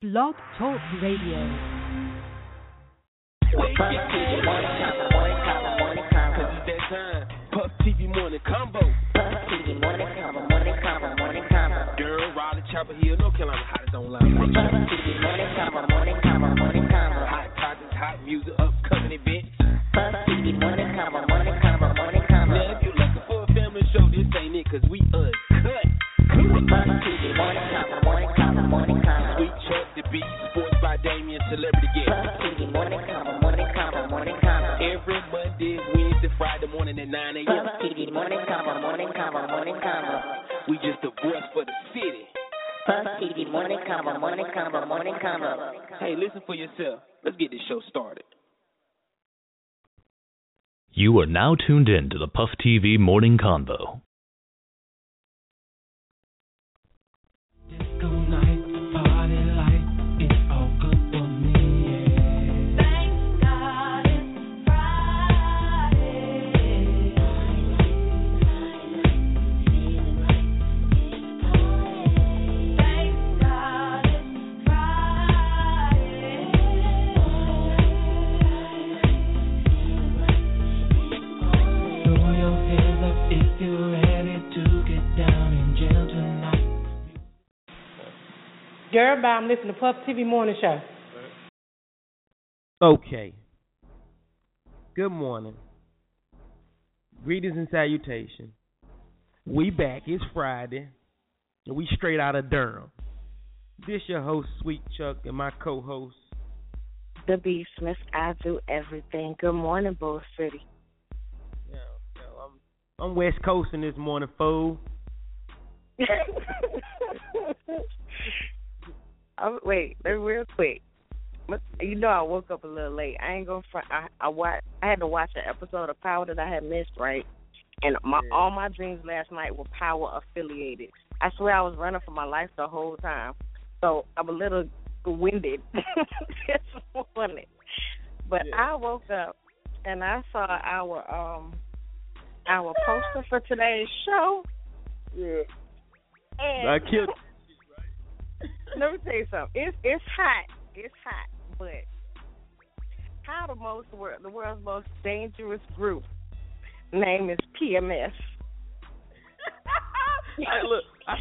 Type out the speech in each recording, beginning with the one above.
Blog Talk Radio. Puff TV morning convo. Puff TV morning convo, morning convo, morning convo. Girl, Raleigh, Chapel Hill, North Carolina, hottest online. Puff TV morning convo, morning convo, morning convo. Hot topics, hot music, upcoming events. Puff TV morning convo, morning convo, morning convo. If you're looking for a family show, this ain't it, cause we uncut. Puff TV morning convo, morning convo, morning combo. Sweet Chuck, beat, sports by Damien, celebrity guest. Puff TV morning convo, morning convo, morning convo. Every Monday, Wednesday, Friday morning at 9 a.m. Puff TV morning convo, morning convo, morning convo. We just the voice for the city. Puff TV morning convo, morning convo, morning convo. Hey, listen for yourself. Let's get this show started. You are now tuned in to the Puff TV Morning Convo. Girl, bye. I'm listening to Puff TV Morning Show. Okay. Good morning. Greetings and salutations. We back. It's Friday. And we straight out of Durham. This your host, Sweet Chuck, and my co-host. The Beast, Miss I Do Everything. Good morning, Bull City. Yeah, yeah, I'm, I'm West Coasting this morning, fool. oh, wait, real quick. You know, I woke up a little late. I ain't gonna. Fr- I I watch. I had to watch an episode of Power that I had missed, right? And my Yeah. all my dreams last night were Power affiliated. I swear I was running for my life the whole time. So I'm a little winded this morning. But Yeah. I woke up and I saw our um our poster for today's show. Yeah. And I killed. Let me tell you something. It's it's hot. It's hot, but how the most the world's most dangerous group name is PMS. I, look, I,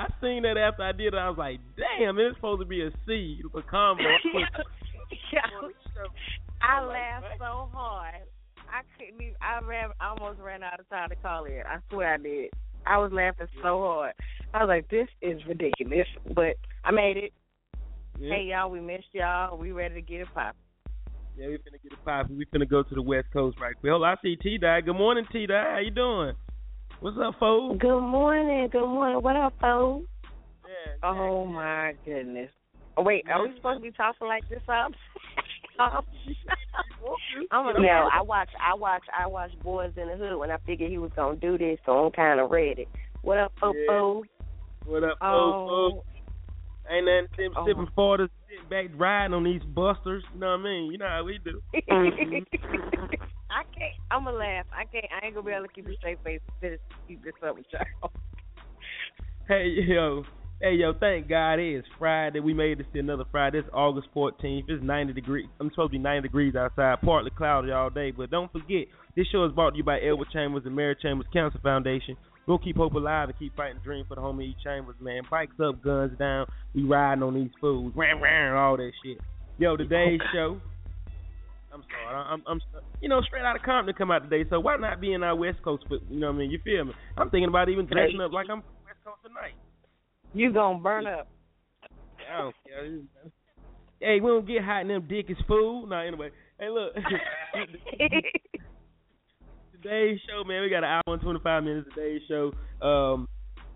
I seen that after I did it. I was like, damn, it's supposed to be a C, a convo. Yeah. I laughed so hard. I couldn't even, I ran I almost ran out of time to call it. I swear I did. I was laughing so hard. I was like, This is ridiculous. But I made it. Yeah. Hey y'all, we missed y'all. We ready to get it poppin'. Yeah, we finna get it poppin'. We finna go to the West Coast right quick. Hold I see T Dot. Good morning, T Dot. How you doing? What's up, folks? Good morning, good morning. What up, folks? Yeah, Oh my goodness. Oh, wait, are we supposed to be talking like this up? I'm a, no, I watch I watch I watch Boyz n the Hood when I figured he was gonna do this, so I'm kinda ready. What up, Yeah. Popo? What up, folks? Oh, Ain't nothing sim- Oh. sipping forward, sitting back riding on these busters. You know what I mean? You know how we do. I can't. I'm gonna laugh. I can't. I ain't gonna be able to keep a straight face and finish keep this up with y'all. Hey yo, hey yo, thank God it is Friday. We made it to another Friday. It's August 14th. It's 90 degrees. I'm supposed to be 90 degrees outside, partly cloudy all day. But don't forget, this show is brought to you by Edward Chambers and Mary Chambers Cancer Foundation. We'll keep hope alive and keep fighting dream for the homie E. Chambers, man. Bikes up, guns down. We riding on these fools, ram ram, all that shit. Yo, today's show. I'm sorry. I'm, I'm, you know, straight out of Compton come out today. So why not be in our West Coast? foot- You know what I mean? You feel me? I'm thinking about even dressing up like I'm West Coast tonight. You gonna burn up? I don't care. Hey, we don't get hot in them dickies, fool. No, anyway. Hey, look. today's show, man, we got an hour and 25 minutes. Today's show. Um,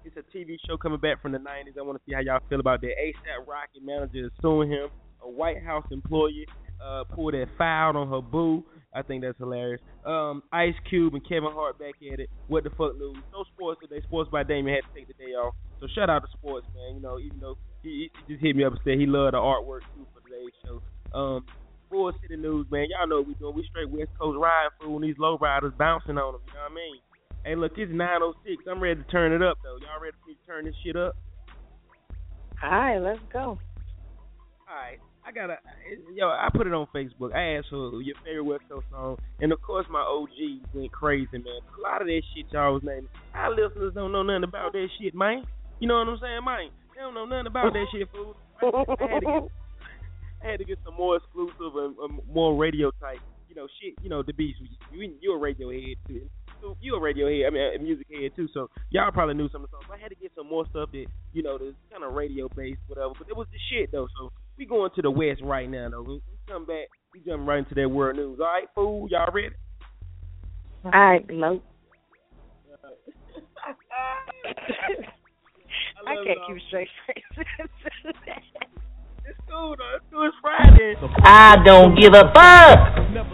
it's a TV show coming back from the 90s. I want to see how y'all feel about that. ASAP Rocky manager is suing him. A White House employee uh, pulled that foul on her boo. I think that's hilarious. Um, Ice Cube and Kevin Hart back at it. What the fuck news? No sports today. Sports by Damien had to take the day off. So shout out to sports, man. You know, even though he, he just hit me up and said he loved the artwork too for today's show. Um, Bull City News, man. Y'all know what we doing. We straight West Coast riding fool and these low riders bouncing on them. You know what I mean? Hey, look, it's 9:06. I'm ready to turn it up though. Y'all ready for me to turn this shit up? All right, let's go. I gotta, yo, I put it on Facebook. I asked her your favorite West Coast song, and of course my OG went crazy, man. A lot of that shit y'all was naming, our listeners don't know nothing about that shit, man. You know what I'm saying, man? They don't know nothing about that shit, fool. I had to get, I had to get some more exclusive and, more radio type, you know, shit. You know, the beast. You, you're a radio head too. So you a radio head, I mean, a music head too. So y'all probably knew some of the songs. I had to get some more stuff that you know, that's kind of radio based, whatever. But it was the shit though. So we going to the west right now though. We, we come back. We jump right into that world news. All right, fool. Y'all ready? All right, Lo. I love can't keep straight faces. It's cool though. It's cool. It's Friday. I don't give a fuck. Let's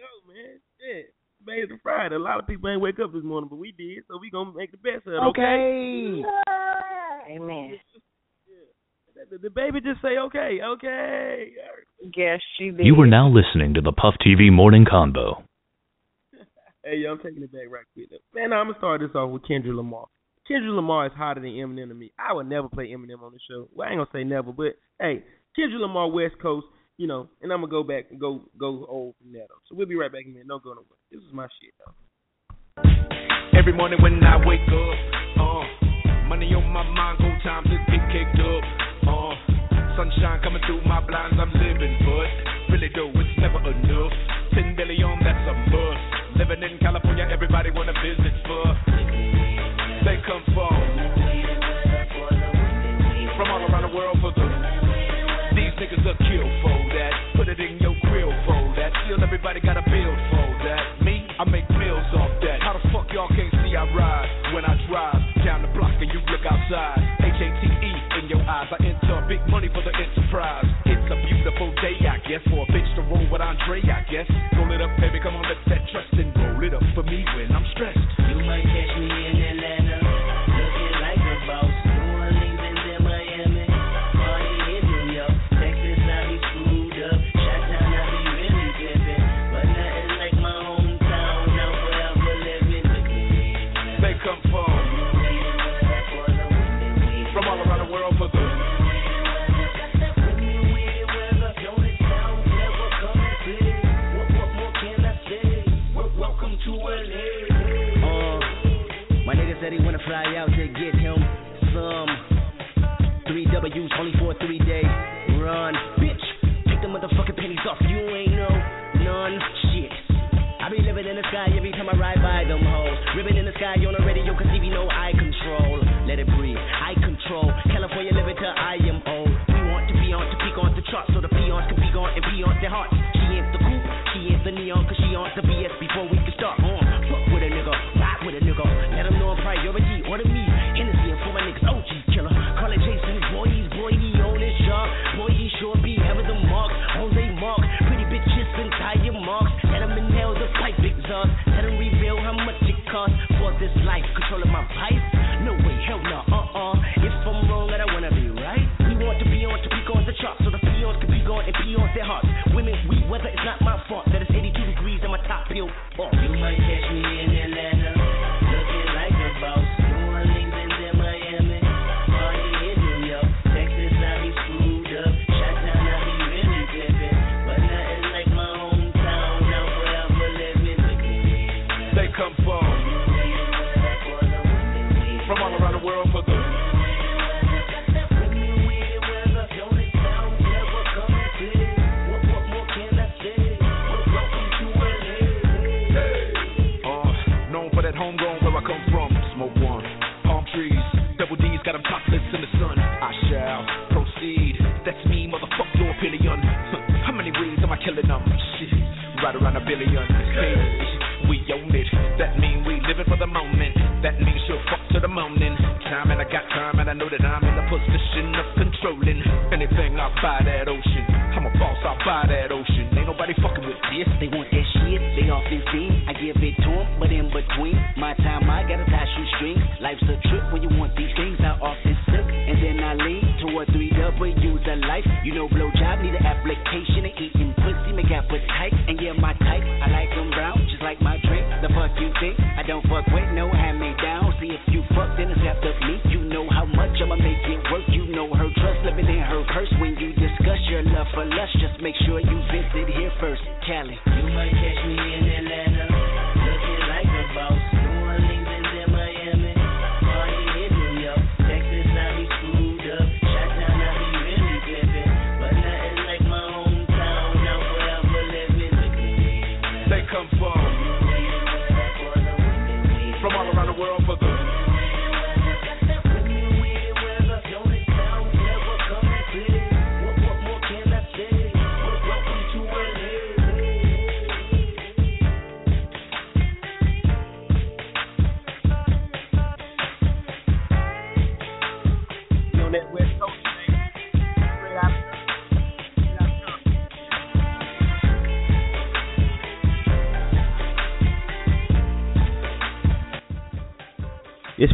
go, man. Shit. Amazing Friday. A lot of people ain't wake up this morning, but we did, so we gonna make the best of it. Okay. Amen. The, the baby just say okay, okay. Yes, she did. You are now listening to the Puff TV Morning Convo. Hey, yo, I'm taking it back right quick. Man, I'm gonna start this off with Kendrick Lamar. Kendrick Lamar is hotter than Eminem to me. I would never play Eminem on the show. Well, I ain't gonna say never, but hey, Kendrick Lamar, West Coast, you know, and I'm gonna go back and go go old from there though. So we'll be right back in a minute. Don't go nowhere. This is my shit though. Every morning when I wake up, uh, money on my mind, go time to get kicked up. Uh, sunshine coming through my blinds, I'm living, but really though it's never enough. Ten billion, that's a must. Living in California, everybody wanna visit for. They come for from all around the world for the. These niggas are kill for that. Put it in your grill for that. Still everybody got a build for that. Me, I make meals off that. How the fuck y'all can't see I ride when I drive down the block and you look outside? Enterprise. It's a beautiful day, I guess, for a bitch to roll with Andre, I guess.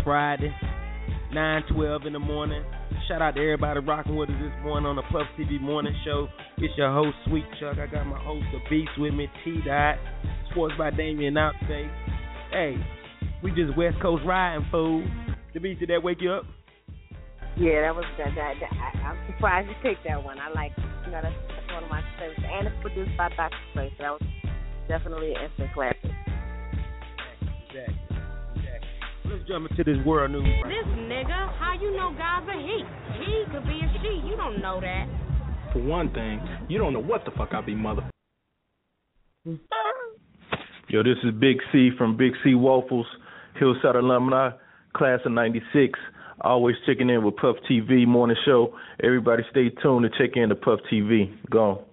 Friday, 9:12 in the morning. Shout out to everybody rocking with us this morning on the Puff TV Morning Show. It's your host, Sweet Chuck. I got my host, The Beast, with me, T. Dot. Sports by Damien out today. Hey, we just West Coast riding, fool. The Beast, did that wake you up? Yeah, that was that. that, that I, I'm surprised you picked that one. I like, you know, that's, that's one of my favorites, and it's produced by Dr. Dre. So that was definitely an instant classic. Exactly. Exactly. Let's jump into this world news. Right This nigga, how you know guys are he? He could be a she. You don't know that. For one thing, you don't know what the fuck I be, mother. Yo, this is Big C from Big C Waffles, Hillside Alumni, class of 96. Always checking in with Puff TV morning show. Everybody stay tuned to check in to Puff TV. Go.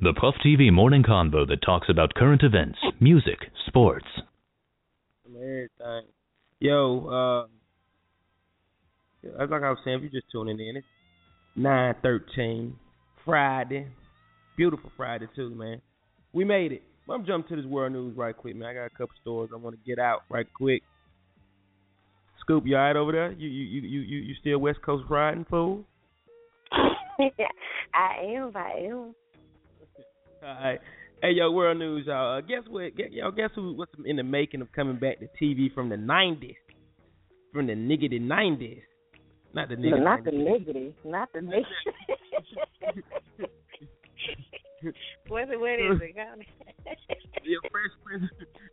The Puff TV morning convo that talks about current events, music, sports. from everything. Yo, uh, like I was saying, if you're just tuning in, it's nine thirteen Friday, beautiful Friday too, man. We made it. I'm jumping to this world news right quick, man. I got a couple stories I want to get out right quick. Scoop, you alright over there? You you you you you still West Coast riding, fool? I am. I am. Alright. Hey yo, world news, y'all. Uh, guess what? Guess, y'all, guess who? What's in the making of coming back to TV from the '90s? From the niggity '90s, not the nigga. not the negative. Not the negative. What's it? What is it? yeah, Fresh Prince,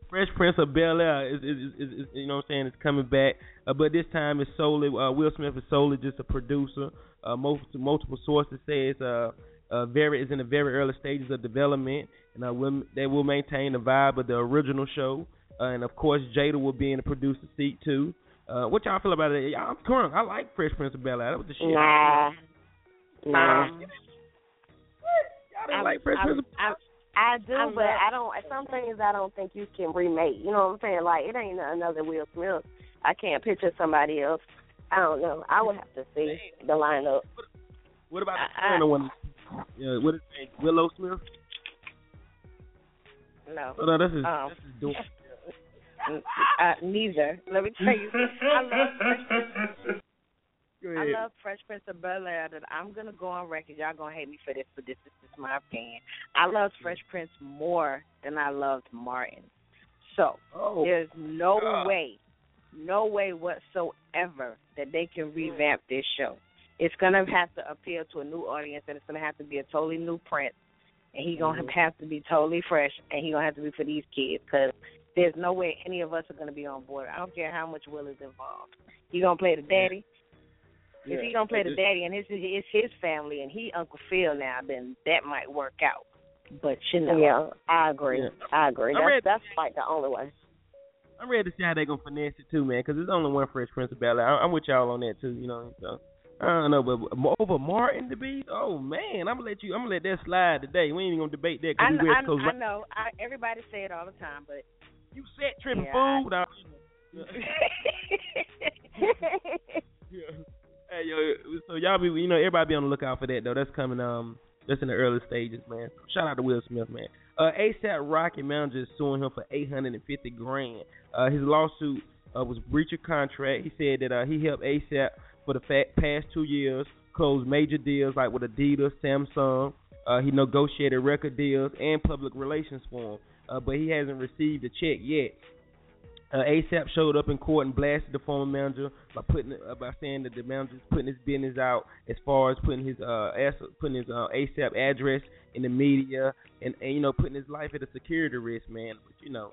Fresh Prince of Bel Air is, is, is, is, is you know what I'm saying? It's coming back, uh, but this time it's solely uh, Will Smith is solely just a producer. Uh, multiple multiple sources say it's uh, uh very is in the very early stages of development, and uh, will, they will maintain the vibe of the original show. Uh, and of course, Jada will be in the producer seat too. Uh, what y'all feel about it? Y'all, I'm current. I like Fresh Prince of Bel Air. That was the shit. Nah. Nah. Y'all didn't I, like Fresh I, Prince of Bel I, I do, but I don't. Some things I don't think you can remake. You know what I'm saying? Like it ain't another Will Smith. I can't picture somebody else. I don't know. I would have to see the lineup. What about the I- foreigner one? Yeah, what is his name? Willow Smith? No. Oh, no, this is Um, this is uh, neither. Let me tell you, I love I love Fresh Prince of Bel Air. That I'm gonna go on record. Y'all gonna hate me for this, but this is my opinion. I loved Fresh Prince more than I loved Martin. So Oh, there's no God. way, no way whatsoever that they can revamp this show. It's gonna have to appeal to a new audience, and it's gonna have to be a totally new Prince, and he gonna Mhm. have to be totally fresh, and he gonna have to be for these kids, because there's no way any of us are gonna be on board. I don't care how much Will is involved. He gonna play the daddy. If he gonna play the daddy and it's it's his family and he Uncle Phil now, then that might work out. But you know, Yeah, I agree. Yeah. I agree. I That's read- that's like the only way. I'm ready to see how they gonna finesse it too, man. Because there's only one Fresh Prince of Bel Air. I- I'm with y'all on that too. You know, so I don't know, but over Martin to be, oh man, I'm gonna let you. I'm gonna let that slide today. We ain't even gonna debate that I, because kn- we I, Coast. I know. I, everybody say it all the time, but you set tripping Yeah, fool. dog. Yeah. Hey yo, so y'all be you know everybody be on the lookout for that though. That's coming um that's in the early stages, man. Shout out to Will Smith, man. Uh, ASAP Rocky manager is suing him for eight hundred and fifty grand. Uh, his lawsuit uh, was breach of contract. He said that uh, he helped ASAP for the past two years closed major deals like with Adidas, Samsung. Uh, he negotiated record deals and public relations for him, uh, but he hasn't received a check yet. Uh, ASAP showed up in court and blasted the former manager by putting uh, by saying that the manager's putting his business out as far as putting his uh ass, putting his uh, ASAP address in the media and, and you know putting his life at a security risk, man. But you know,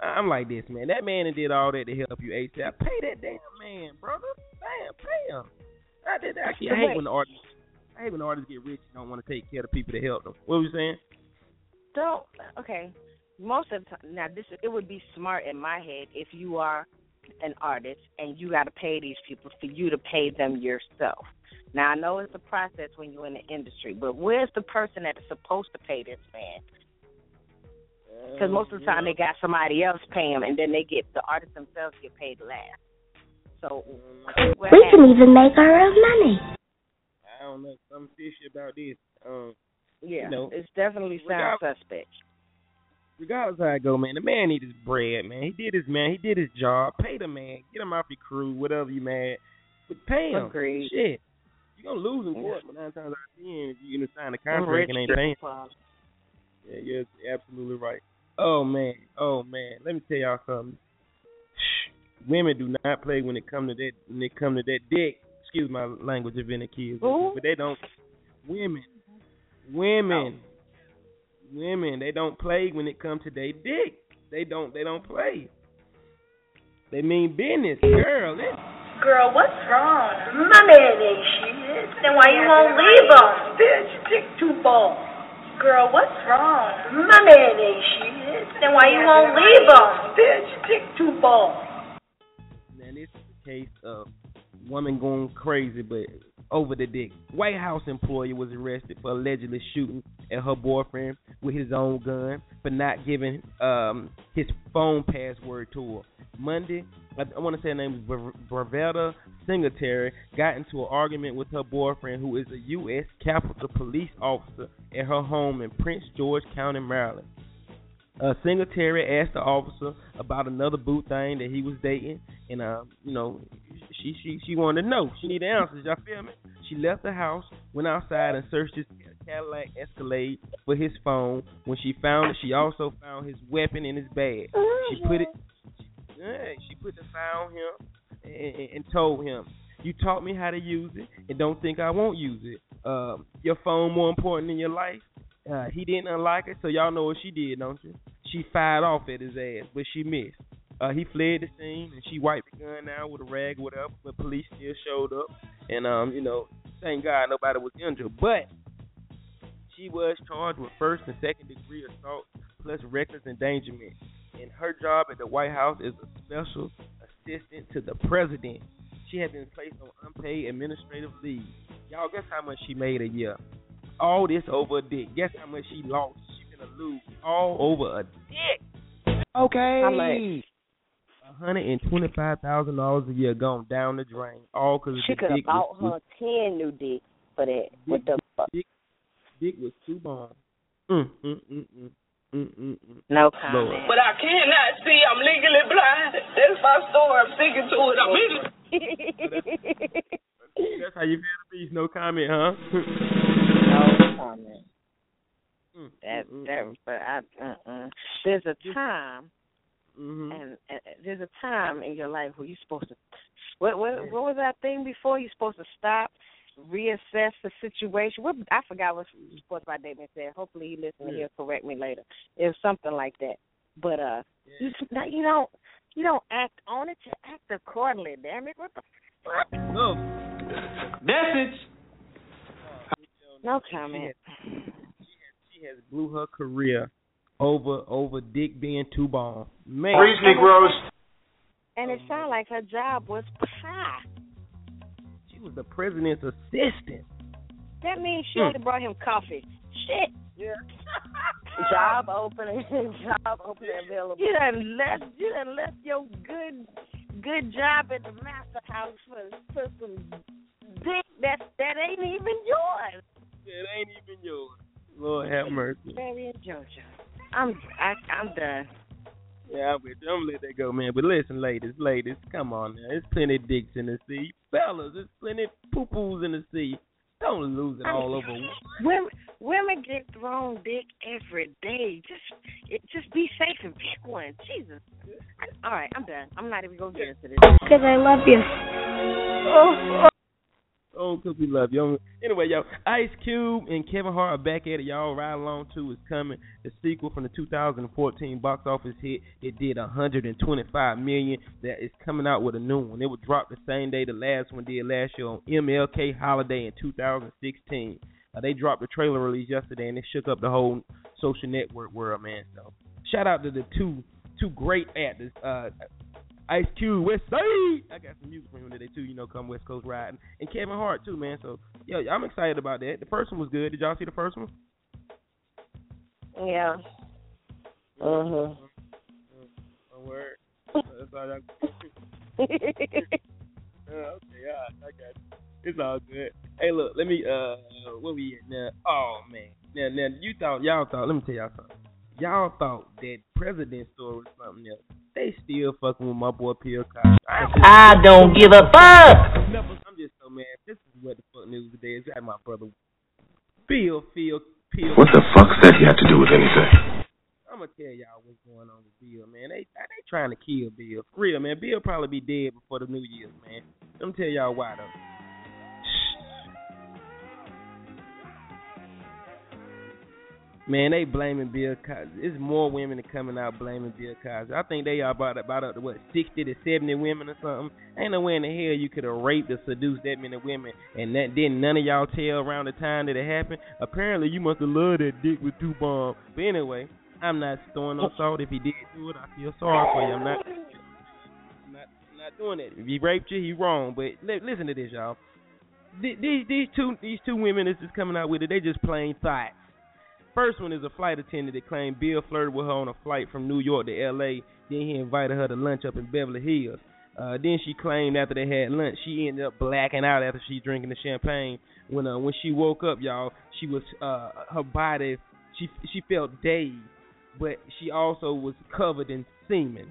I'm like this, man. That man that did all that to help you ASAP. Pay that damn man, brother. Damn, pay him. I did that. I hate when the artists. I hate when the artists get rich and don't want to take care of the people that help them. What was you saying? Don't okay. Most of the time, now this it would be smart in my head if you are an artist and you got to pay these people for you to pay them yourself. Now I know it's a process when you're in the industry, but where's the person that is supposed to pay this man? Because most of the time they got somebody else pay him, and then they get the artists themselves get paid last. So what We can even make our own money. I don't know. Something fishy about this. Um, yeah, you know, it's definitely sound regardless- suspect. regardless how I go, man, the man need his bread, man. He did his man. He did his job. Pay the man. Get him off your crew, whatever you mad. But pay him. Agreed. Shit. You're gonna lose in court, but nine times out of ten, if you gonna sign a contract and ain't paying. Club. Yeah, you're absolutely right. Oh man, oh man. Let me tell y'all something. Women do not play when it come to that when it come to that dick. Excuse my language if any kids, Who? but they don't. Women, women, women. They don't play when it comes to their dick. They don't. They don't play. They mean business, girl. They, Girl, what's wrong? My man ain't shit. Then why you won't leave him? Bitch, dick too ball. Girl, what's wrong? My man ain't shit. Then why you won't leave him? Bitch, dick two ball. Now this is a case of woman going crazy, but over the dick. White House employee was arrested for allegedly shooting at her boyfriend with his own gun for not giving um his phone password to her. Monday, I, I want to say her name is Bravetta Singletary, got into an argument with her boyfriend, who is a U.S. Capitol Police officer at her home in Prince George County, Maryland. Uh, Singletary asked the officer about another boo thing that he was dating, and uh, you know, she she she wanted to know. She needed answers. Y'all feel me? She left the house, went outside, and searched his Cadillac Escalade for his phone. When she found it, she also found his weapon in his bag. She put it. Yeah, she put the on him and, and, and told him, "You taught me how to use it, and don't think I won't use it. Um, your phone more important than your life." Uh, he didn't unlike it, so y'all know what she did, don't you? She fired off at his ass, but she missed. Uh, he fled the scene, and she wiped the gun out with a rag or whatever, but police still showed up. And, um, you know, thank God nobody was injured. But she was charged with first and second degree assault plus reckless endangerment. And her job at the White House is a special assistant to the president. She has been placed on unpaid administrative leave. Y'all, guess how much she made a year? All this over a dick. Guess how much she lost? She gonna lose all over a dick. Okay. How much? hundred and twenty-five thousand dollars a year gone down the drain, all because She the could have dick bought was, her ten new dicks for that. What the fuck? dick, dick was too bomb. Mm, mm, mm, mm, mm, mm, mm. No Lord. comment. But I cannot see. I'm legally blind. That's my story. I'm sticking to it. I'm legally. That's how you feel the beast. No comment, huh? no comment. Mm, That mm, mm, that but I uh-uh. there's a time mm-hmm. and, and there's a time in your life where you're supposed to what what what was that thing before you're supposed to stop reassess the situation what i forgot what sports by David said hopefully he listened Yeah. he'll correct me later it was something like that but uh you now you don't you don't act on it you act accordingly damn it what the fuck No. Message. no comment She has blew her career over over Dick being too bomb. Man. Preach, Negroes. and it sounded like her job was high She was the president's assistant. that means she Hmm. only brought him coffee shit Yeah. job opening, job opening available. You done left, you done left your good, good job at the master house for for some dick that that ain't even yours. It ain't even yours. Lord have mercy. Barry and JoJo. I'm I, I'm done. Yeah, I'm with you. I'm gonna let that go, man. But listen, ladies, ladies, come on now. There's plenty of dicks in the sea. Fellas, there's plenty of poo poos in the sea. Don't lose it all over. Women Women get thrown dick every day. Just, it, just be safe and pick one. Jesus. All right, I'm done. I'm not even gonna get into this. Because I love you. Oh, oh, cause we love you. Anyway, yo, Ice Cube and Kevin Hart are back at it. Y'all ride along too is coming. The sequel from the 2014 box office hit. It did 125 million. That is coming out with a new one. It would drop the same day the last one did last year on MLK Holiday in 2016. Uh, they dropped the trailer release yesterday and it shook up the whole social network world, man. So shout out to the two two great actors. Uh, Ice Cube, West Side. I got some music from him today too. You know, come West Coast riding, and Kevin Hart too, man. So yeah, I'm excited about that. The first one was good. Did y'all see the first one? Yeah. Uh huh. A word. That's all y'all. Uh, okay, all right, I got you. It's all good. Hey, look, let me. Uh, where we at now? Oh man, now now you thought y'all thought. Let me tell y'all something. Y'all thought that President story was something else. They still fucking with my boy Bill Cosby. I don't give a fuck. I'm just so mad. This is what the fuck news today is. Got my brother Bill, Phil, Bill. What the fuck's that he had to do with anything? I'm gonna tell y'all what's going on with Bill, man. They they trying to kill Bill. For real, man. Bill probably be dead before the New Year's, man. Let me tell y'all why though. Man, they blaming Bill Cosby. It's more women that coming out blaming Bill Cosby. I think they are about about up to what sixty to seventy women or something. Ain't no way in the hell you could have raped or seduced that many women, and that didn't none of y'all tell around the time that it happened. Apparently, you must have loved that dick with two bombs. But anyway, I'm not throwing no salt. If he did do it, I feel sorry for you. I'm not. Not, not doing it. If he raped you, he wrong. But li- listen to this, y'all. Th- These these two these two women that's just coming out with it. They just plain thoughts. First one is a flight attendant that claimed Bill flirted with her on a flight from New York to L.A. Then he invited her to lunch up in Beverly Hills. Uh, then she claimed after they had lunch, she ended up blacking out after she drinking the champagne. When uh, when she woke up, y'all, she was uh, her body she she felt dazed, but she also was covered in semen.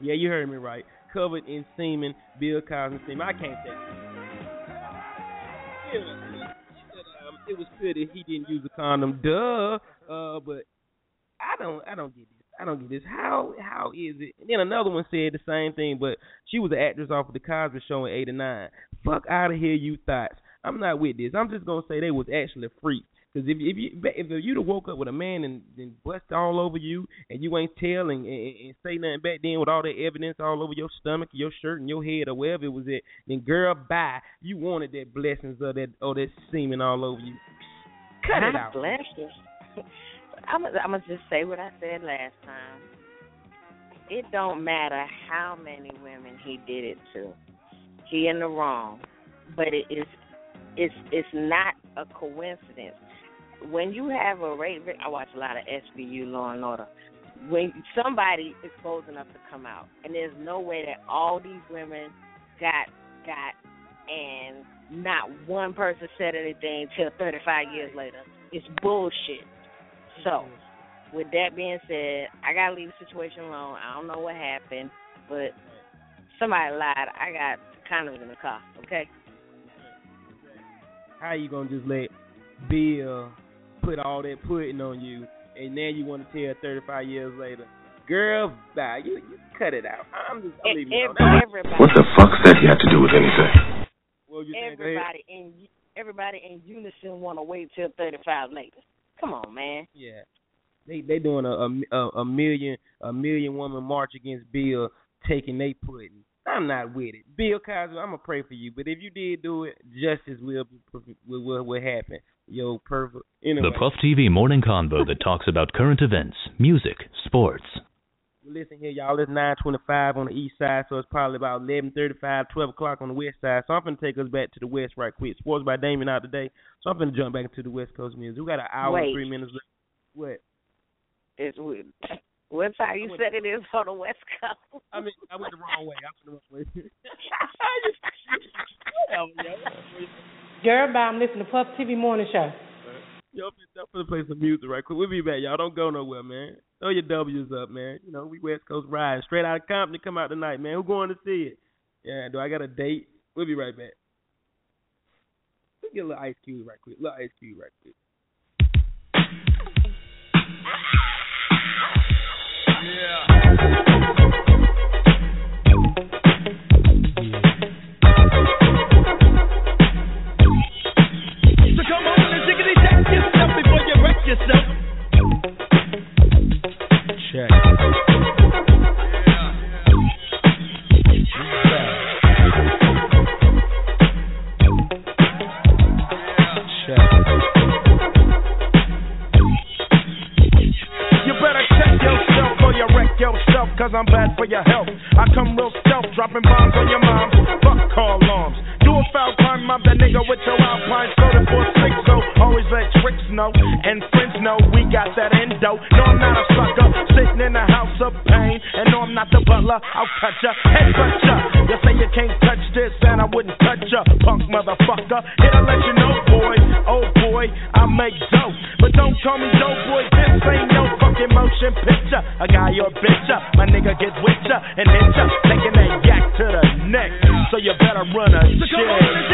Yeah, you heard me right. Covered in semen, Bill Cosby semen. I can't take it. Yeah, it was good that he didn't use a condom. Duh. Uh, but I don't I don't get this. I don't get this. How how is it? And then another one said the same thing, but she was an actress off of the Cosby Show in '89. Fuck out of here, you thoughts. I'm not with this. I'm just gonna say they was actually freaks. Cause if if you if you'd have woke up with a man and, and bust all over you and you ain't tell and, and, and say nothing back then with all that evidence all over your stomach, your shirt, and your head or wherever it was at, then girl, bye. You wanted that blessings of that or that semen all over you. Cut it out. Bless you. I'm I'm gonna just say what I said last time. It don't matter how many women he did it to. He in the wrong, but it is it's it's not a coincidence. When you have a rape, I watch a lot of SVU Law and Order. When somebody is bold enough to come out, and there's no way that all these women got got and not one person said anything till 35 years later. It's bullshit. So, with that being said, I gotta leave the situation alone. I don't know what happened, but somebody lied. I got condoms in the car. Okay. How you gonna just let Bill put all that pudding on you, and now you want to tell 35 years later, girl, bye. You, you cut it out. I'm just I'm leaving it alone. Everybody, What the fuck's that you have to do with anything? What you saying? Go ahead. everybody in everybody in unison want to wait till 35 later. Come on, man. Yeah, they they doing a a, a million a million woman march against Bill taking they pudding. I'm not with it. Bill Cosby, I'm gonna pray for you, but if you did do it, justice will be- will will, will happen. Yo, perfect. Anyway, The Puff TV morning convo that talks about current events, music, sports. listen here, y'all. It's 9:25 on the east side, so it's probably about 11:35, 12 o'clock on the west side. So I'm gonna take us back to the west right quick. Sports by Damien out today, so I'm gonna jump back into the West Coast music. We got an hour and three minutes left. What? It's weird. What time you said it is on the West Coast? I mean, I went the wrong way. I went the wrong way. Girl, bye. I'm listening to Puff TV Morning Show. Yo, I'm gonna play some music right quick. We'll be back, y'all. Don't go nowhere, man. Throw your W's up, man. You know, we West Coast riding. Straight out of Compton, come out tonight, man. Who going to see it? Yeah, do I got a date? We'll be right back. Let's get a little Ice Cube right quick. little Ice Cube right quick. So yourself. Check. You better check yourself or you wreck yourself, cause I'm bad for your health. I come real stealth, dropping bombs on your moms. Fuck call alarms. Do a foul crime, mob that nigga with your alpine soda for six. Know and friends know we got that endo. No, I'm not a sucker, sitting in a house of pain. And no, I'm not the butler, I'll cut ya, head cut ya. You say you can't touch this, and I wouldn't touch ya, punk motherfucker. Here to let you know, boy, oh boy, I make dope. But don't call me dope boy, this ain't no fucking motion picture. A guy or bitch ya, my nigga gets with ya and hit ya, taking that yak to the neck. So you better run a shit.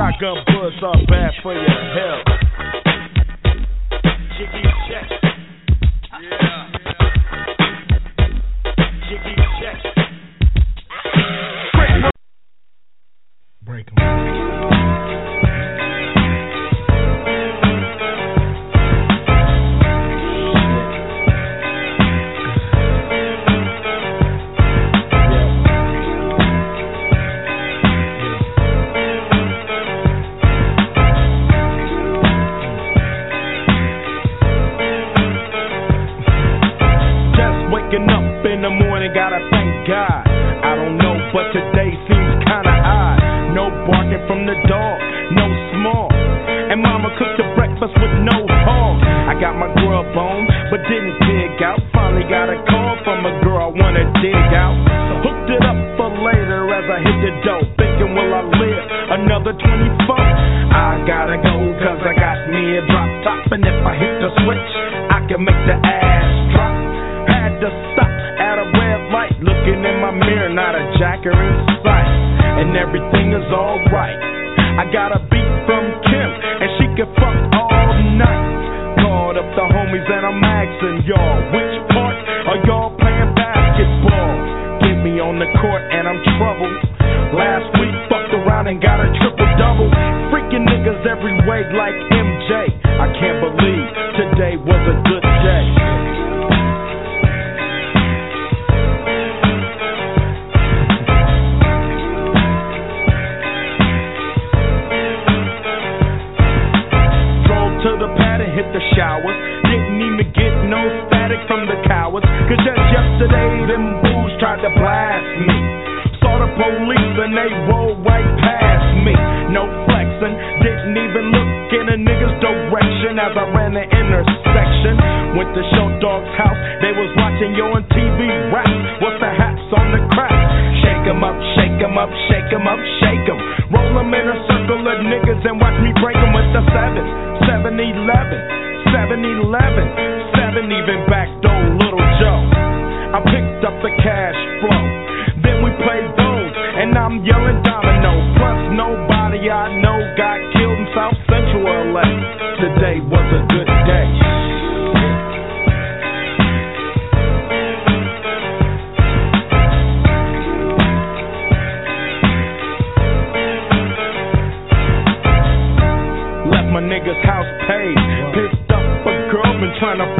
Shotgun bullets are bad for your mirror, not a jacker in sight. And everything is alright. I got a beat from Kim, and she can fuck all night. Called up the homies, and I'm asking y'all,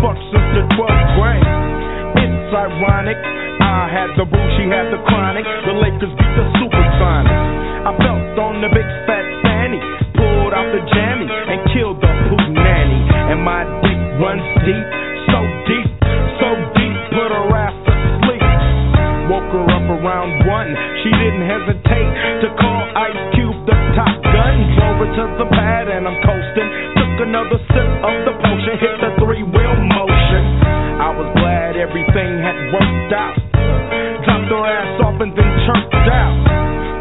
fuck since the 12th grade. It's ironic. I had the boo, she had the chronic. The Lakers beat the Supersonics. I felt on the big fat fanny. Pulled out the jammy and killed the poop nanny. And my dick runs deep, so deep, so deep, put her ass to sleep. Woke her up around one. She didn't hesitate to call Ice Cube the top gun. Drove her to the pad and I'm coasting. Took another sip of the potion, hit the out. Dropped her ass off and then chirped out.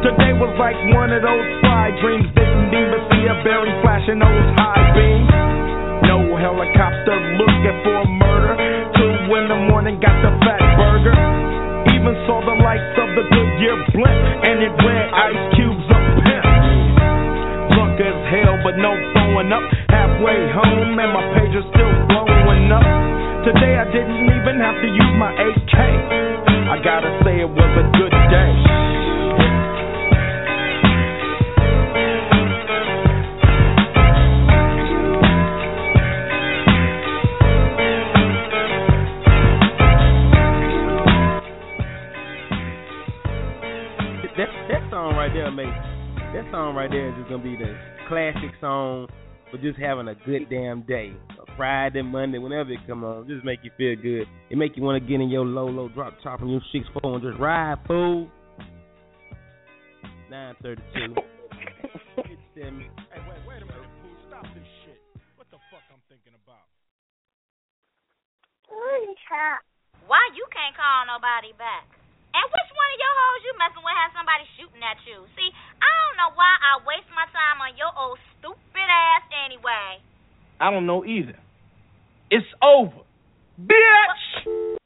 Today was like one of those fly dreams. Didn't even see a berry flashing those high just having a good damn day. A Friday, Monday, whenever it come on, just make you feel good. It make you want to get in your low, low drop top from your six four and just ride, fool. Nine thirty two. Hey, wait, wait a minute, fool. Stop this shit. What the fuck I'm thinking about? Why you can't call nobody back? And which one of your hoes you messing with has somebody shooting at you? See, I don't know why I waste my time on your old stupid ass anyway. I don't know either. It's over. Bitch!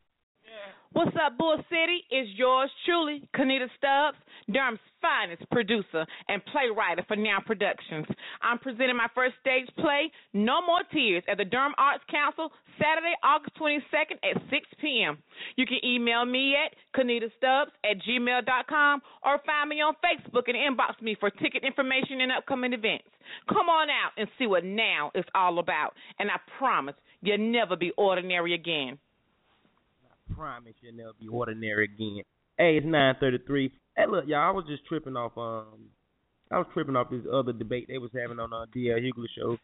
What's up, Bull City? It's yours truly, Kanita Stubbs, Durham's finest producer and playwright for Now Productions. I'm presenting my first stage play, No More Tears, at the Durham Arts Council, Saturday, August 22nd at 6 p.m. You can email me at kanitastubbs at gmail.com or find me on Facebook and inbox me for ticket information and upcoming events. Come on out and see what Now is all about, and I promise you'll never be ordinary again. I promise you'll never be ordinary again. Hey, it's nine thirty three. Hey, look, y'all, I was just tripping off. Um, I was tripping off this other debate they was having on uh, DL Hughley show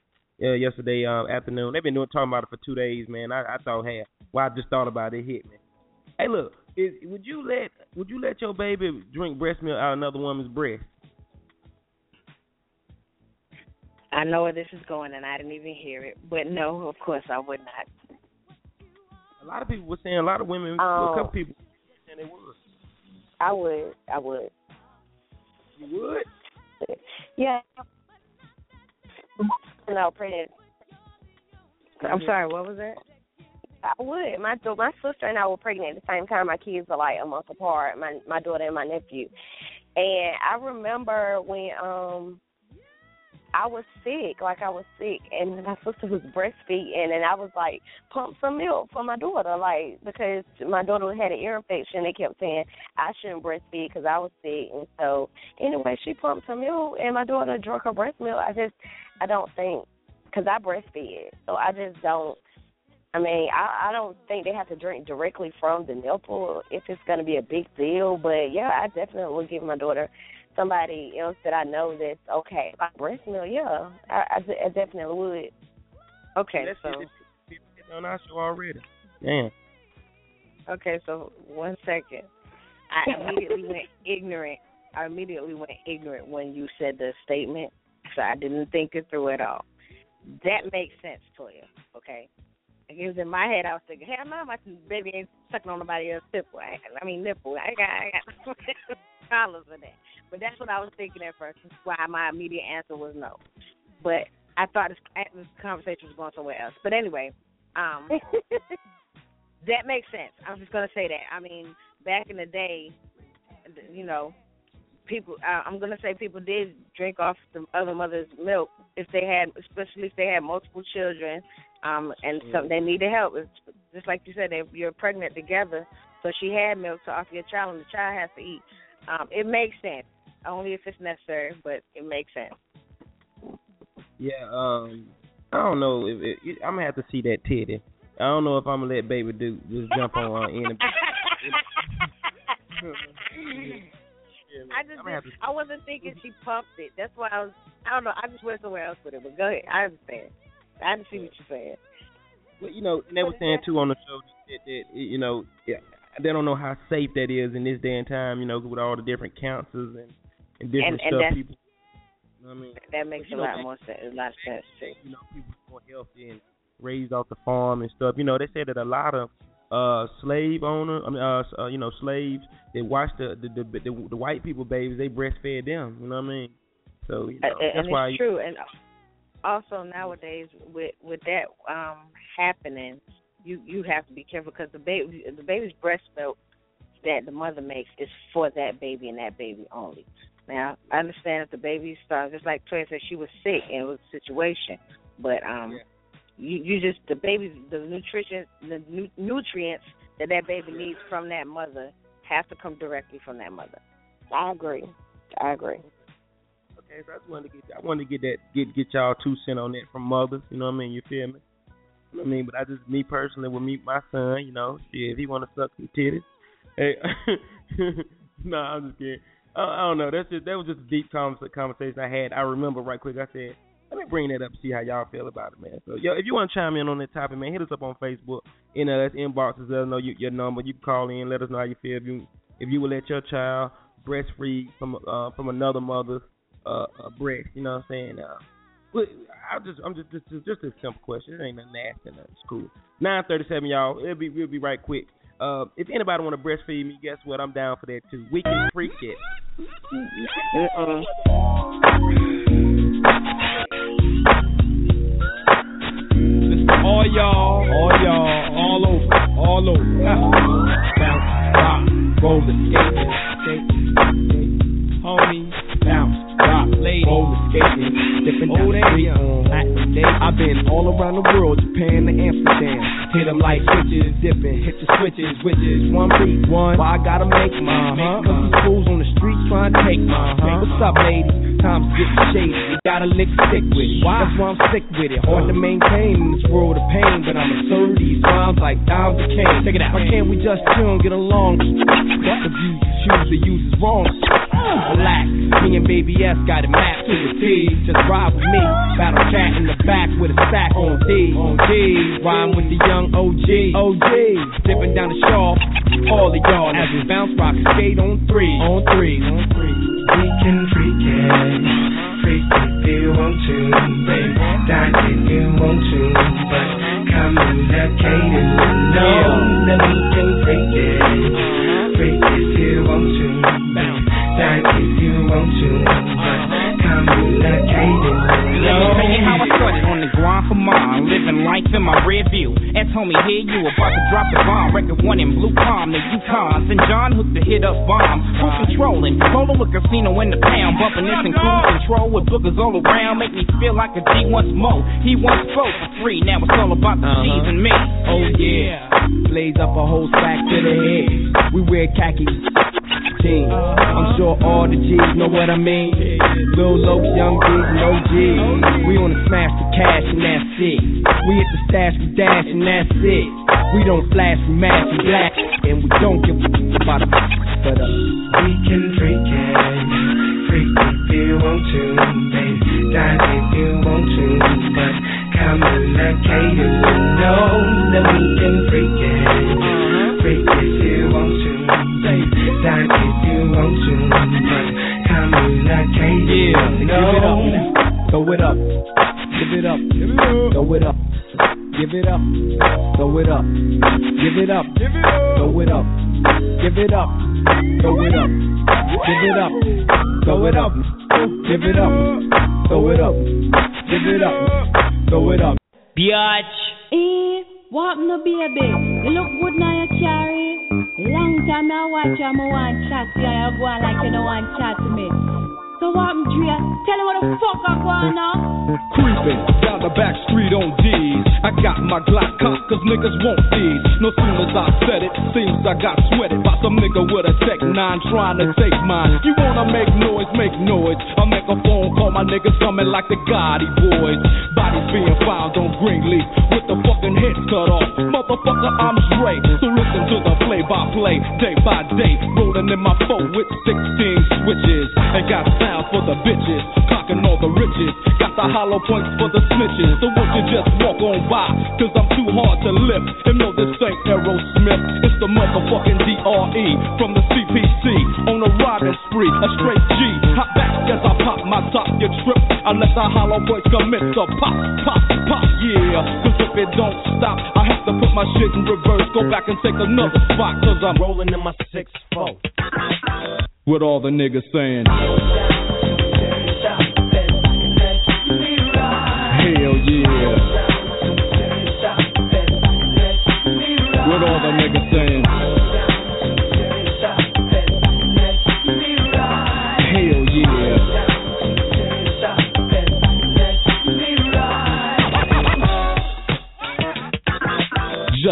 uh, yesterday um, afternoon. They've been doing talking about it for two days, man. I, I thought, hey, well, I just thought about it, it hit me. Hey, look, is, would you let would you let your baby drink breast milk out of another woman's breast? I know where this is going, and I didn't even hear it. But no, of course I would not. A lot of people were saying, a lot of women, Oh. a couple people saying they would. I would. I would. You would? Yeah. No, pregnant. I'm sorry. What was that? I would. My da- my sister and I were pregnant at the same time. My kids are like a month apart. My my daughter and my nephew. And I remember when um I was sick, like I was sick, and my sister was breastfeeding, and I was like, pump some milk for my daughter, like because my daughter had an ear infection. They kept saying I shouldn't breastfeed because I was sick, and so anyway, she pumped some milk, and my daughter drank her breast milk. I just, I don't think, because I breastfeed, so I just don't. I mean, I I don't think they have to drink directly from the nipple if it's going to be a big deal. But yeah, I definitely would give my daughter somebody else that I know that's okay. Like breast milk, yeah, I, I, I definitely would. Okay, That's so it. It's on our show already. Damn. okay, so one second. I immediately went ignorant. I immediately went ignorant when you said the statement, so I didn't think it through at all. That makes sense, Toya. Okay. It was in my head. I was thinking, hell no, my baby ain't sucking on nobody else's nipple. I, I mean nipple. I got, I got dollars in that. But that's what I was thinking at first. That's why my immediate answer was no. But I thought this, this conversation was going somewhere else. But anyway, um, that makes sense. I'm just gonna say that. I mean, back in the day, you know, people. Uh, I'm gonna say people did drink off the other mother's milk if they had, especially if they had multiple children, um, and some they needed help. It's just like you said, if you're pregnant together, so she had milk to offer your child, and the child has to eat. Um, it makes sense, only if it's necessary, but it makes sense. Yeah, um, I don't know if it, it, I'm gonna have to see that titty. I don't know if I'm gonna let baby do just jump on in. I just didn't, I wasn't thinking she pumped it. That's why I was. I don't know. I just went somewhere else with it. But go ahead. I understand. I understand what you're saying. But you know, and they were saying too on the show that, that you know, yeah, they don't know how safe that is in this day and time. You know, with all the different cancers and and different And- and stuff. that's- people, you know what I mean, That makes But, a know, lot more sense. A lot of sense too. You know, people more healthy and raised off the farm and stuff. You know, they said that a lot of uh slave owner, I mean, uh, uh you know, slaves they watched the the, the the the white people babies, they breastfed them. You know what I mean? So you know, and that's it's why true. And also nowadays, with with that um happening, you you have to be careful because the baby the baby's breast milk that the mother makes is for that baby and that baby only. Now I understand if the baby starts just like Toya said, she was sick and it was a situation, but um. You, you just the baby's the nutrition the nu- nutrients that that baby needs from that mother have to come directly from that mother. I agree. I agree. Okay, so I just wanted to get I wanted to get that get get y'all two cent on that from mothers. You know what I mean? You feel me? I mean, but I just me personally would meet my son. You know, shit, if he want to suck some titties, hey, no, I'm just kidding. I, I don't know. That's just that was just a deep con- conversation I had. I remember right quick. I said, let me bring that up, see how y'all feel about it, man. So, yo, if you want to chime in on that topic, man, hit us up on Facebook. You know, that's inboxes. Let us know you, your number. You can call in. Let us know how you feel. If you if you would let your child breastfeed from uh, from another mother's uh, uh, breast, you know what I'm saying? Uh, but I just I'm just just just a simple question. It ain't nothing nasty. Nothing. It's cool. Nine thirty seven, y'all. It'll be we'll be right quick. Uh, if anybody want to breastfeed me, guess what? I'm down for that too. We can freak it. Uh-uh. All y'all, all y'all, all over, all over. Bounce, rock, roll the skating, skate, homie, lady, skating, dipping down the street on Latin Day. I've been all around the world, Japan to Amsterdam. Hit 'em like switches, dipping, hit the switches, which is one beat, one. Why I gotta make mine? Uh-huh. Cause these fools on the streets trying to take mine. Uh-huh. What's up, lady? Times getting shady. You gotta lick stick with it. Why? That's why I'm sick with it. Hard to maintain in this world of pain, but I'ma serve these rhymes like dimes of cane. Check it out. Why can't we just chill and get along? What the views you choose to use is wrong. Relax. Me and Baby S got it mapped to the T. Just ride with me. Battle cat in the back with a sack on D. On D. Rhyme with the young OG. OG. Dipping down the shawl. All of y'all as we bounce, rock, and skate on three. On three. On three. We can freak it, freak if you want to, babe. Die if you want to, but communicate it. No, then we can freak it, freak if you want to, babe. Die if you want uh-huh. to, but communicate it. Let me tell you how I started on the grind for mine, living life in my rear view. And told me, here you about to drop the bomb. Record one in Blue Palm, the Yukons. And John hooked the hit up bomb. Full controlling, polo with casino in the pound. Bumping this in cruise control with boogers all around. Make me feel like a G once more. He once spoke for free, now it's all about the uh-huh. G's and me. Oh yeah, blaze up a whole stack to the head. We wear khaki jeans. I'm sure all the G's know what I mean. Lil Lokes, young G's, no G's. We on the smash the cash and that's it. We hit the stash, we dash and that's it. We don't flash, we mash, we black, and we don't give a f- about it. But uh, We can freak it, freak if you want to, babe. Die if you want to, but communicate it. No, then we can freak it, freak if you want to, babe. Die if you want to, but communicate yeah, give it up, give it up, give it up, throw it up. Give it up, throw it up, give it up, throw it up, give it up, street on D's. I got my Glock cocked cause niggas won't feed. No soon as I said it, seems I got sweated by some nigga with a Tech 9 trying to take mine. You wanna make noise, make noise. I make a phone call, my niggas coming like the Gotti boys. Bodies being found on Greenleaf with the fucking head cut off. Motherfucker, I'm straight. So listen to the play by play, day by day. Rolling in my phone with 16 switches. And got sound for the bitches, cocking all the riches. Got the hollow points for the snitches. So won't you just walk on by? Cause I'm too hard to lift. And know this ain't Aerosmith. It's the motherfucking DRE from the CPC. On a riding spree, a straight G. Hop back as I pop my top, you trip. Unless I hollow points commit to pop, pop, pop, yeah. Cause if it don't stop, I have to put my shit in reverse. Go back and take another spot. Cause I'm rolling in my 6-4. With all the niggas saying. Hell yeah. With all the niggas saying.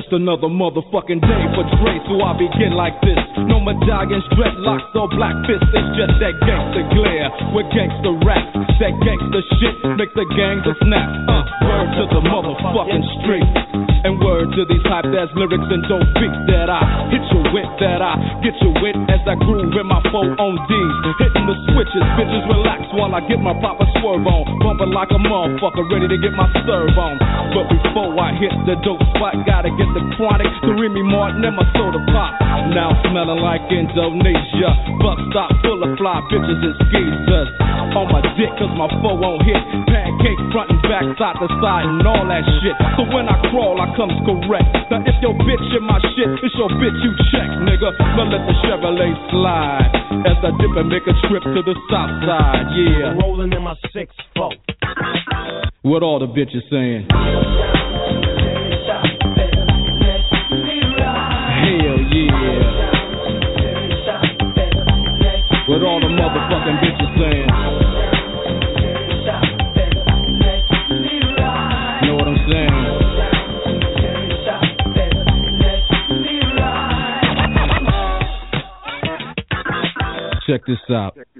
Just another motherfucking day for Dre, so I begin like this. No medallions, dreadlocks, or black fists. It's just that gangster glare with gangster rap. That gangster shit make the gang snap. Uh, word to the motherfucking street. And word to these hype ass lyrics and dope beats that I hit you with, that I get you with as I groove in my four on D's. Hitting the switches, bitches relax while I get my proper swerve on. Bumping like a motherfucker, ready to get my serve on. But before I hit the dope spot, gotta get the chronic to Remy Martin and my soda pop. Now smelling like Indonesia. Bus stop full of fly bitches and skeezers. On my dick, cause my foe won't hit. Pancake front and back, side to side, and all that shit. So when I crawl, I comes correct. Now if your bitch in my shit, it's your bitch you check, nigga. Now let the Chevrolet slide. As I dip and make a trip to the south side, yeah. Rolling in my six four. What all the bitches saying? Check this out.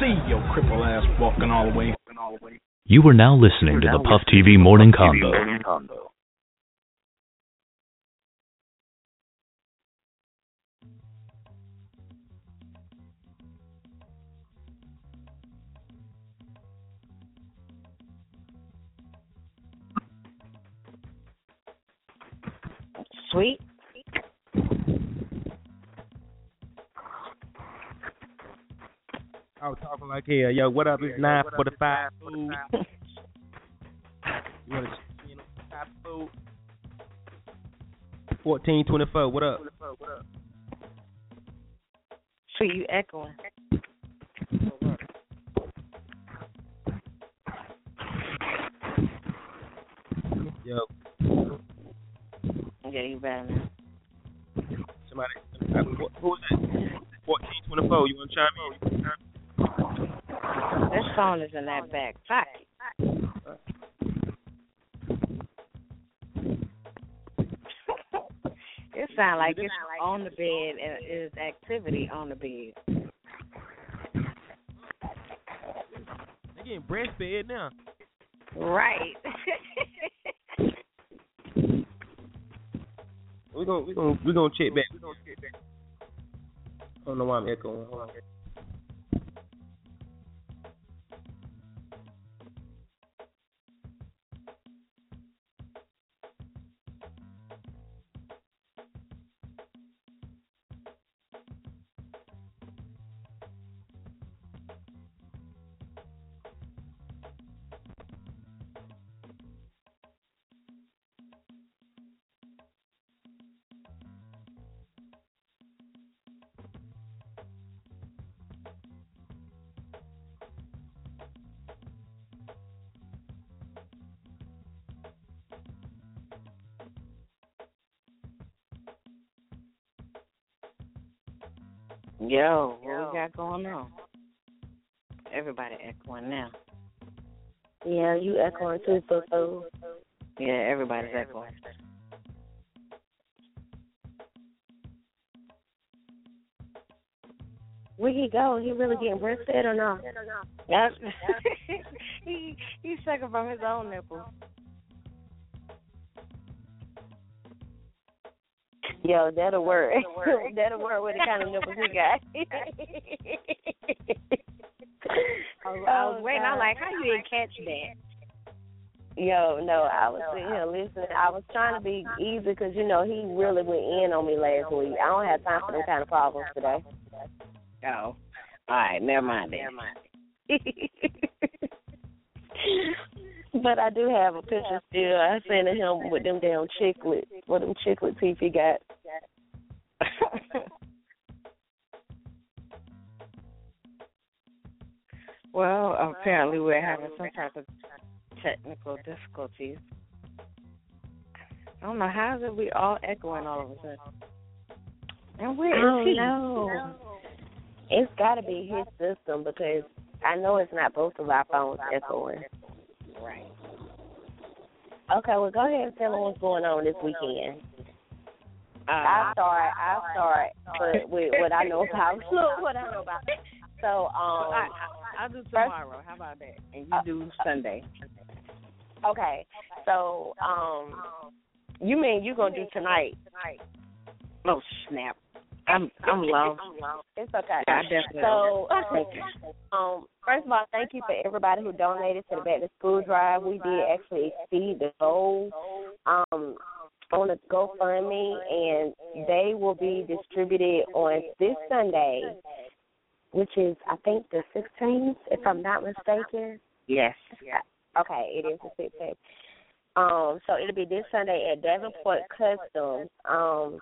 see your cripple ass walking all the way. You are now listening to the Puff TV Morning Convo. Sweet. I was talking like hell. Yo, what up? It's nine forty five. Food. you want to check in top food? Fourteen twenty four. What up? Sweet, you echoing. Yo, Yeah, you better now. somebody. Who who was that? Fourteen twenty four. You want to chime in? This phone is in that back pocket. it sounds like it's on the bed and it is activity on the bed. They're getting breastfed now. Right. we're gonna we gonna we gonna check back. We gonna check back. I don't know why I'm echoing. Yo, what we got going on? Everybody echoing now. Yeah, you echoing too, so so. Yeah, everybody's echoing. Where he go? He really getting breastfed or no? That's, he he's sucking from his own nipple. Yo, that'll work. that'll work with the kind of nipples he got. I was, I was oh, waiting. I was like, how you didn't catch that? Yo, no, I was sitting here listening. I was trying to be easy because you know he really went in on me last week. I don't have time for them kind of problems today. Oh, all right, never mind. Never mind. but I do have a picture still. I sent him with them damn chiclets, with them chiclet teeth he got. well, apparently we're having some type of technical difficulties. I don't know how is it we all echoing all of a sudden. And where I he? Oh, don't know. It's got to be his system because I know it's not both of our phones echoing. Right. Okay, well, go ahead and tell them what's going on this weekend. Uh, I'll start. I'll start but with what I know about. Look, what I know about. it. So, um, I, I, I'll do tomorrow. How about that? And you do Sunday. okay. So, um, you mean you're gonna do tonight? Tonight. Oh snap! I'm I'm low. It's okay. Yeah, I definitely. So, um, first of all, thank you for everybody who donated to the Back to School Drive. We did actually exceed the goal um, on the GoFundMe, and they will be distributed on this Sunday, which is I think the 16th, if I'm not mistaken. Yes. Yeah. Okay, it is the 16th. Um, so it'll be this Sunday at Davenport Customs. Um,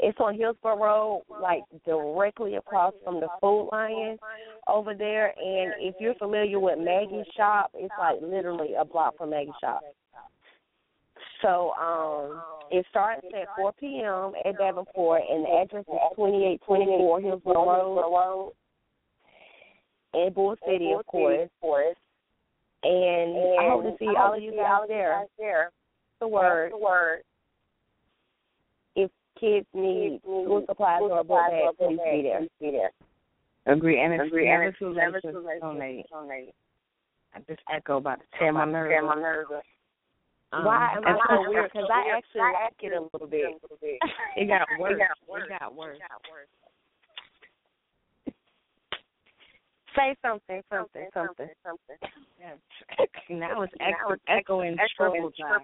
it's on Hillsborough Road, like directly across from the Food Lion over there. And if you're familiar with Maggie's shop, it's like literally a block from Maggie's shop. So um, it starts at 4 p.m. at Davenport, and the address is 2824 Hillsborough Road in Bull City, of course. And, I hope to see all of you guys there. The word. The word. If kids need school supplies or a book bag, please be there. Be there. Agree. And it's Agree, never and it's too late to too late to donate. donate. I just echo about to tear my nerves. Tear my nerves up. Um, Why am I so weird? Because I actually like it a little bit. It got worse. It got worse. Say something, something, something, something. now it's echoing triple time.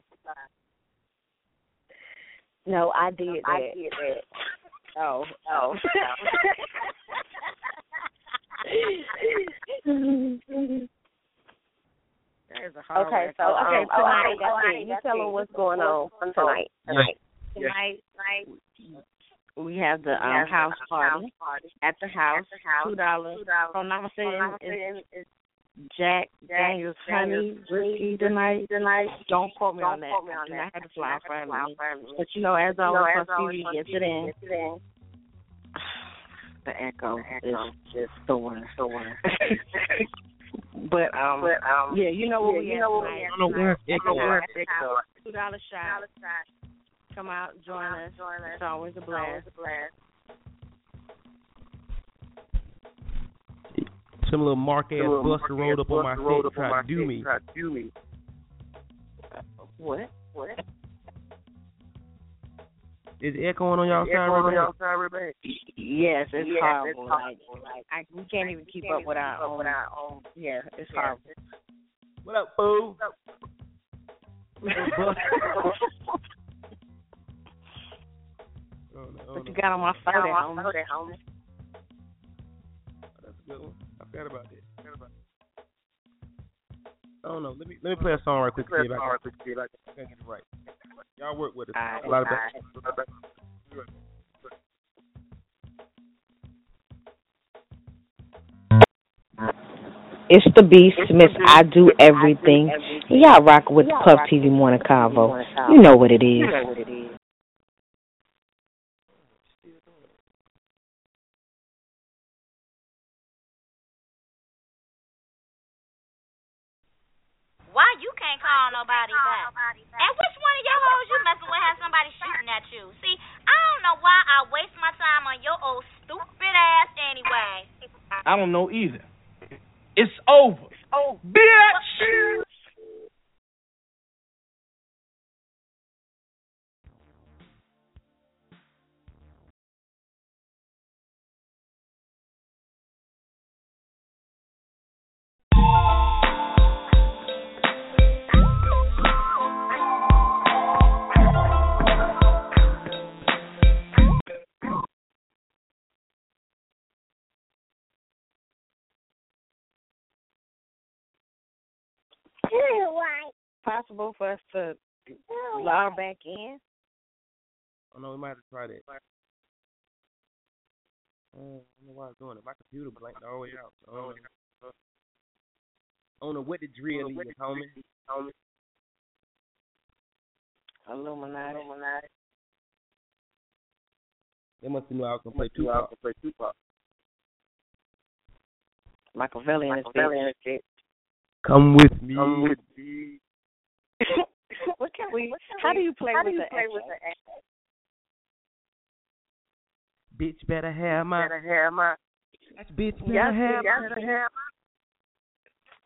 No, I did that. I did that. Oh, oh. There's a hard okay, word. so okay, um, oh, tonight. that's it. You tell them what's going on tonight. Tonight. Tonight, we have the um, house party at the house. Two dollars. If I'm not mistaken, it's Jack Daniels honey whiskey tonight. Tonight. Don't quote me on that. I do not have the fly for me. But you know, as always, for TV gets it in. The echo is just the one. The one. But um, But, um, yeah, you know what yeah, we you know what we tonight. have I don't know where it's At the echo at. Two dollar shot. Come out, join us. It's always a blast. Some little mark ass Some little buster mark-ass rolled up on my buster rolled up on tried my to do me. tried to do me. What? What? Is it echoing on y'all side right now? Yes, it's Yes, horrible. it's Like, horrible. I, we can't even keep up with our own. own. Yeah, it's Yeah. horrible. What up, fool? Oh, oh, What you got on my phone, Got on my homie? phone. That's a good one. I forgot about that. Forgot about that. I don't know. Let me let me play a song right quick. Play a see if I song right quick, see if I I can get it right. Y'all work with us. Alright, a lot of alright. It's the Beast, Miss I Do Everything. Y'all rock with Puff TV Morning Convo. You know what it is. You know what it is. Why you can't call nobody back? And which one of your with has somebody shooting at you? See, I don't know why I waste my time on your old stupid ass anyway. I don't know either. It's over. Oh, bitch! Possible for us to log back in. Oh no, we might have to try that. Uh, I don't know why it's doing it. My computer blanked all the way out. So I. I don't know what the drill is, homie. homie. Illuminati. Illuminati. They must have knew I was gonna play Tupac. Play Tupac. Machiavellian is big. Come with me. Come with me. what can we? How do you play How with do you the play with the echo? Bitch better have my. Better have my. That's bitch better Yes, have yes, my. better have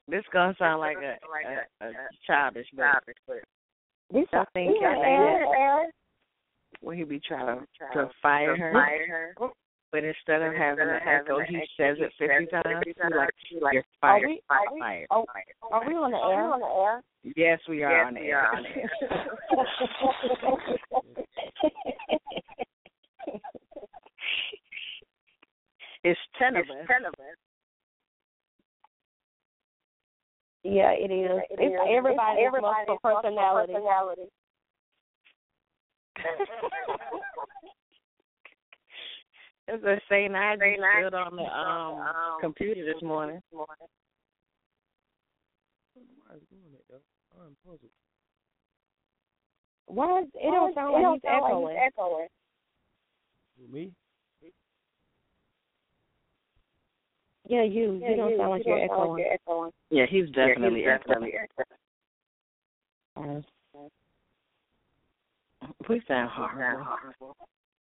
This gonna sound like a, a, a childish, but This I think yeah, I think Aaron, when he be trying to, try to fire her, Fire oh, but instead of having an echo, he says it fifty times. He like, like, you're Are fired, we? Are we? fired, Oh, fired. are we on the air? on the air? Yes, we are Yes, on the we air. are on the It's ten of It's us. ten of us. Yeah, it is. It it's is. everybody's, It's everybody's personality. personality. As I say, I just stood on the um computer this morning. Why is it doing that though? I'm puzzled. Why? Is, it don't sound like he's echoing. echoing. Me? Yeah, you. Yeah, you don't you. sound like You you're don't echoing. like you're echoing. Yeah, he's definitely yeah, he's definitely echoing. We sound horrible.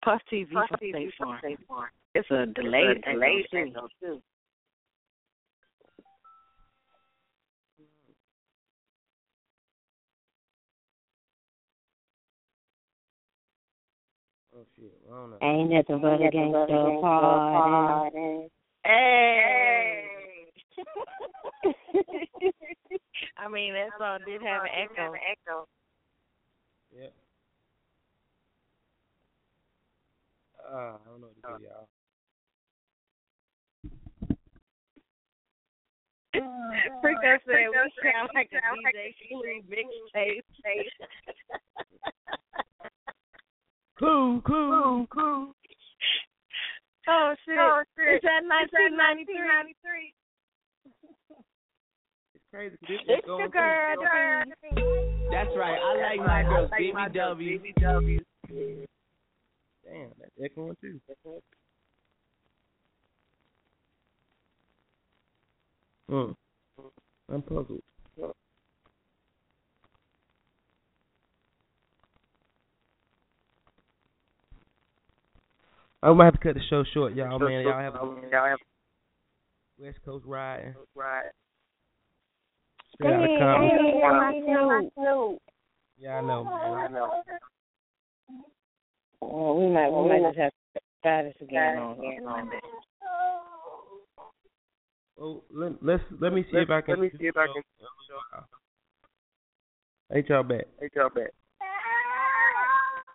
Puff TV Puff for TV State for Farm. State Farm. It's a delayed, It's a delayed echo, echo, too. Oh shit. I don't know. Ain't nothing but a gangster party. Hey. I mean, that song did have an echo. echo. Yeah. Uh, I don't know what to do, y'all. Freako said we sound like a DJ Clue mixtape. Clue, clue, clue. Oh shit! Oh, shit. It's at It's at 1993. It's crazy. 'cause This It's is going the girl. That's right. I like my girls, baby W. Damn, that's echoing too. Hmm. I'm puzzled. I might have to cut the show short, y'all. Man, y'all have a Y'all have West Coast ride. right. Straight out of Hey, Compton. hey, I know. Snoop. Yeah, I know, man. I know. Well, we might we might just have to try this again on here. Oh, let, let's let me see if I can. Let me see if I can. Ain't y'all back? Hey, y'all back.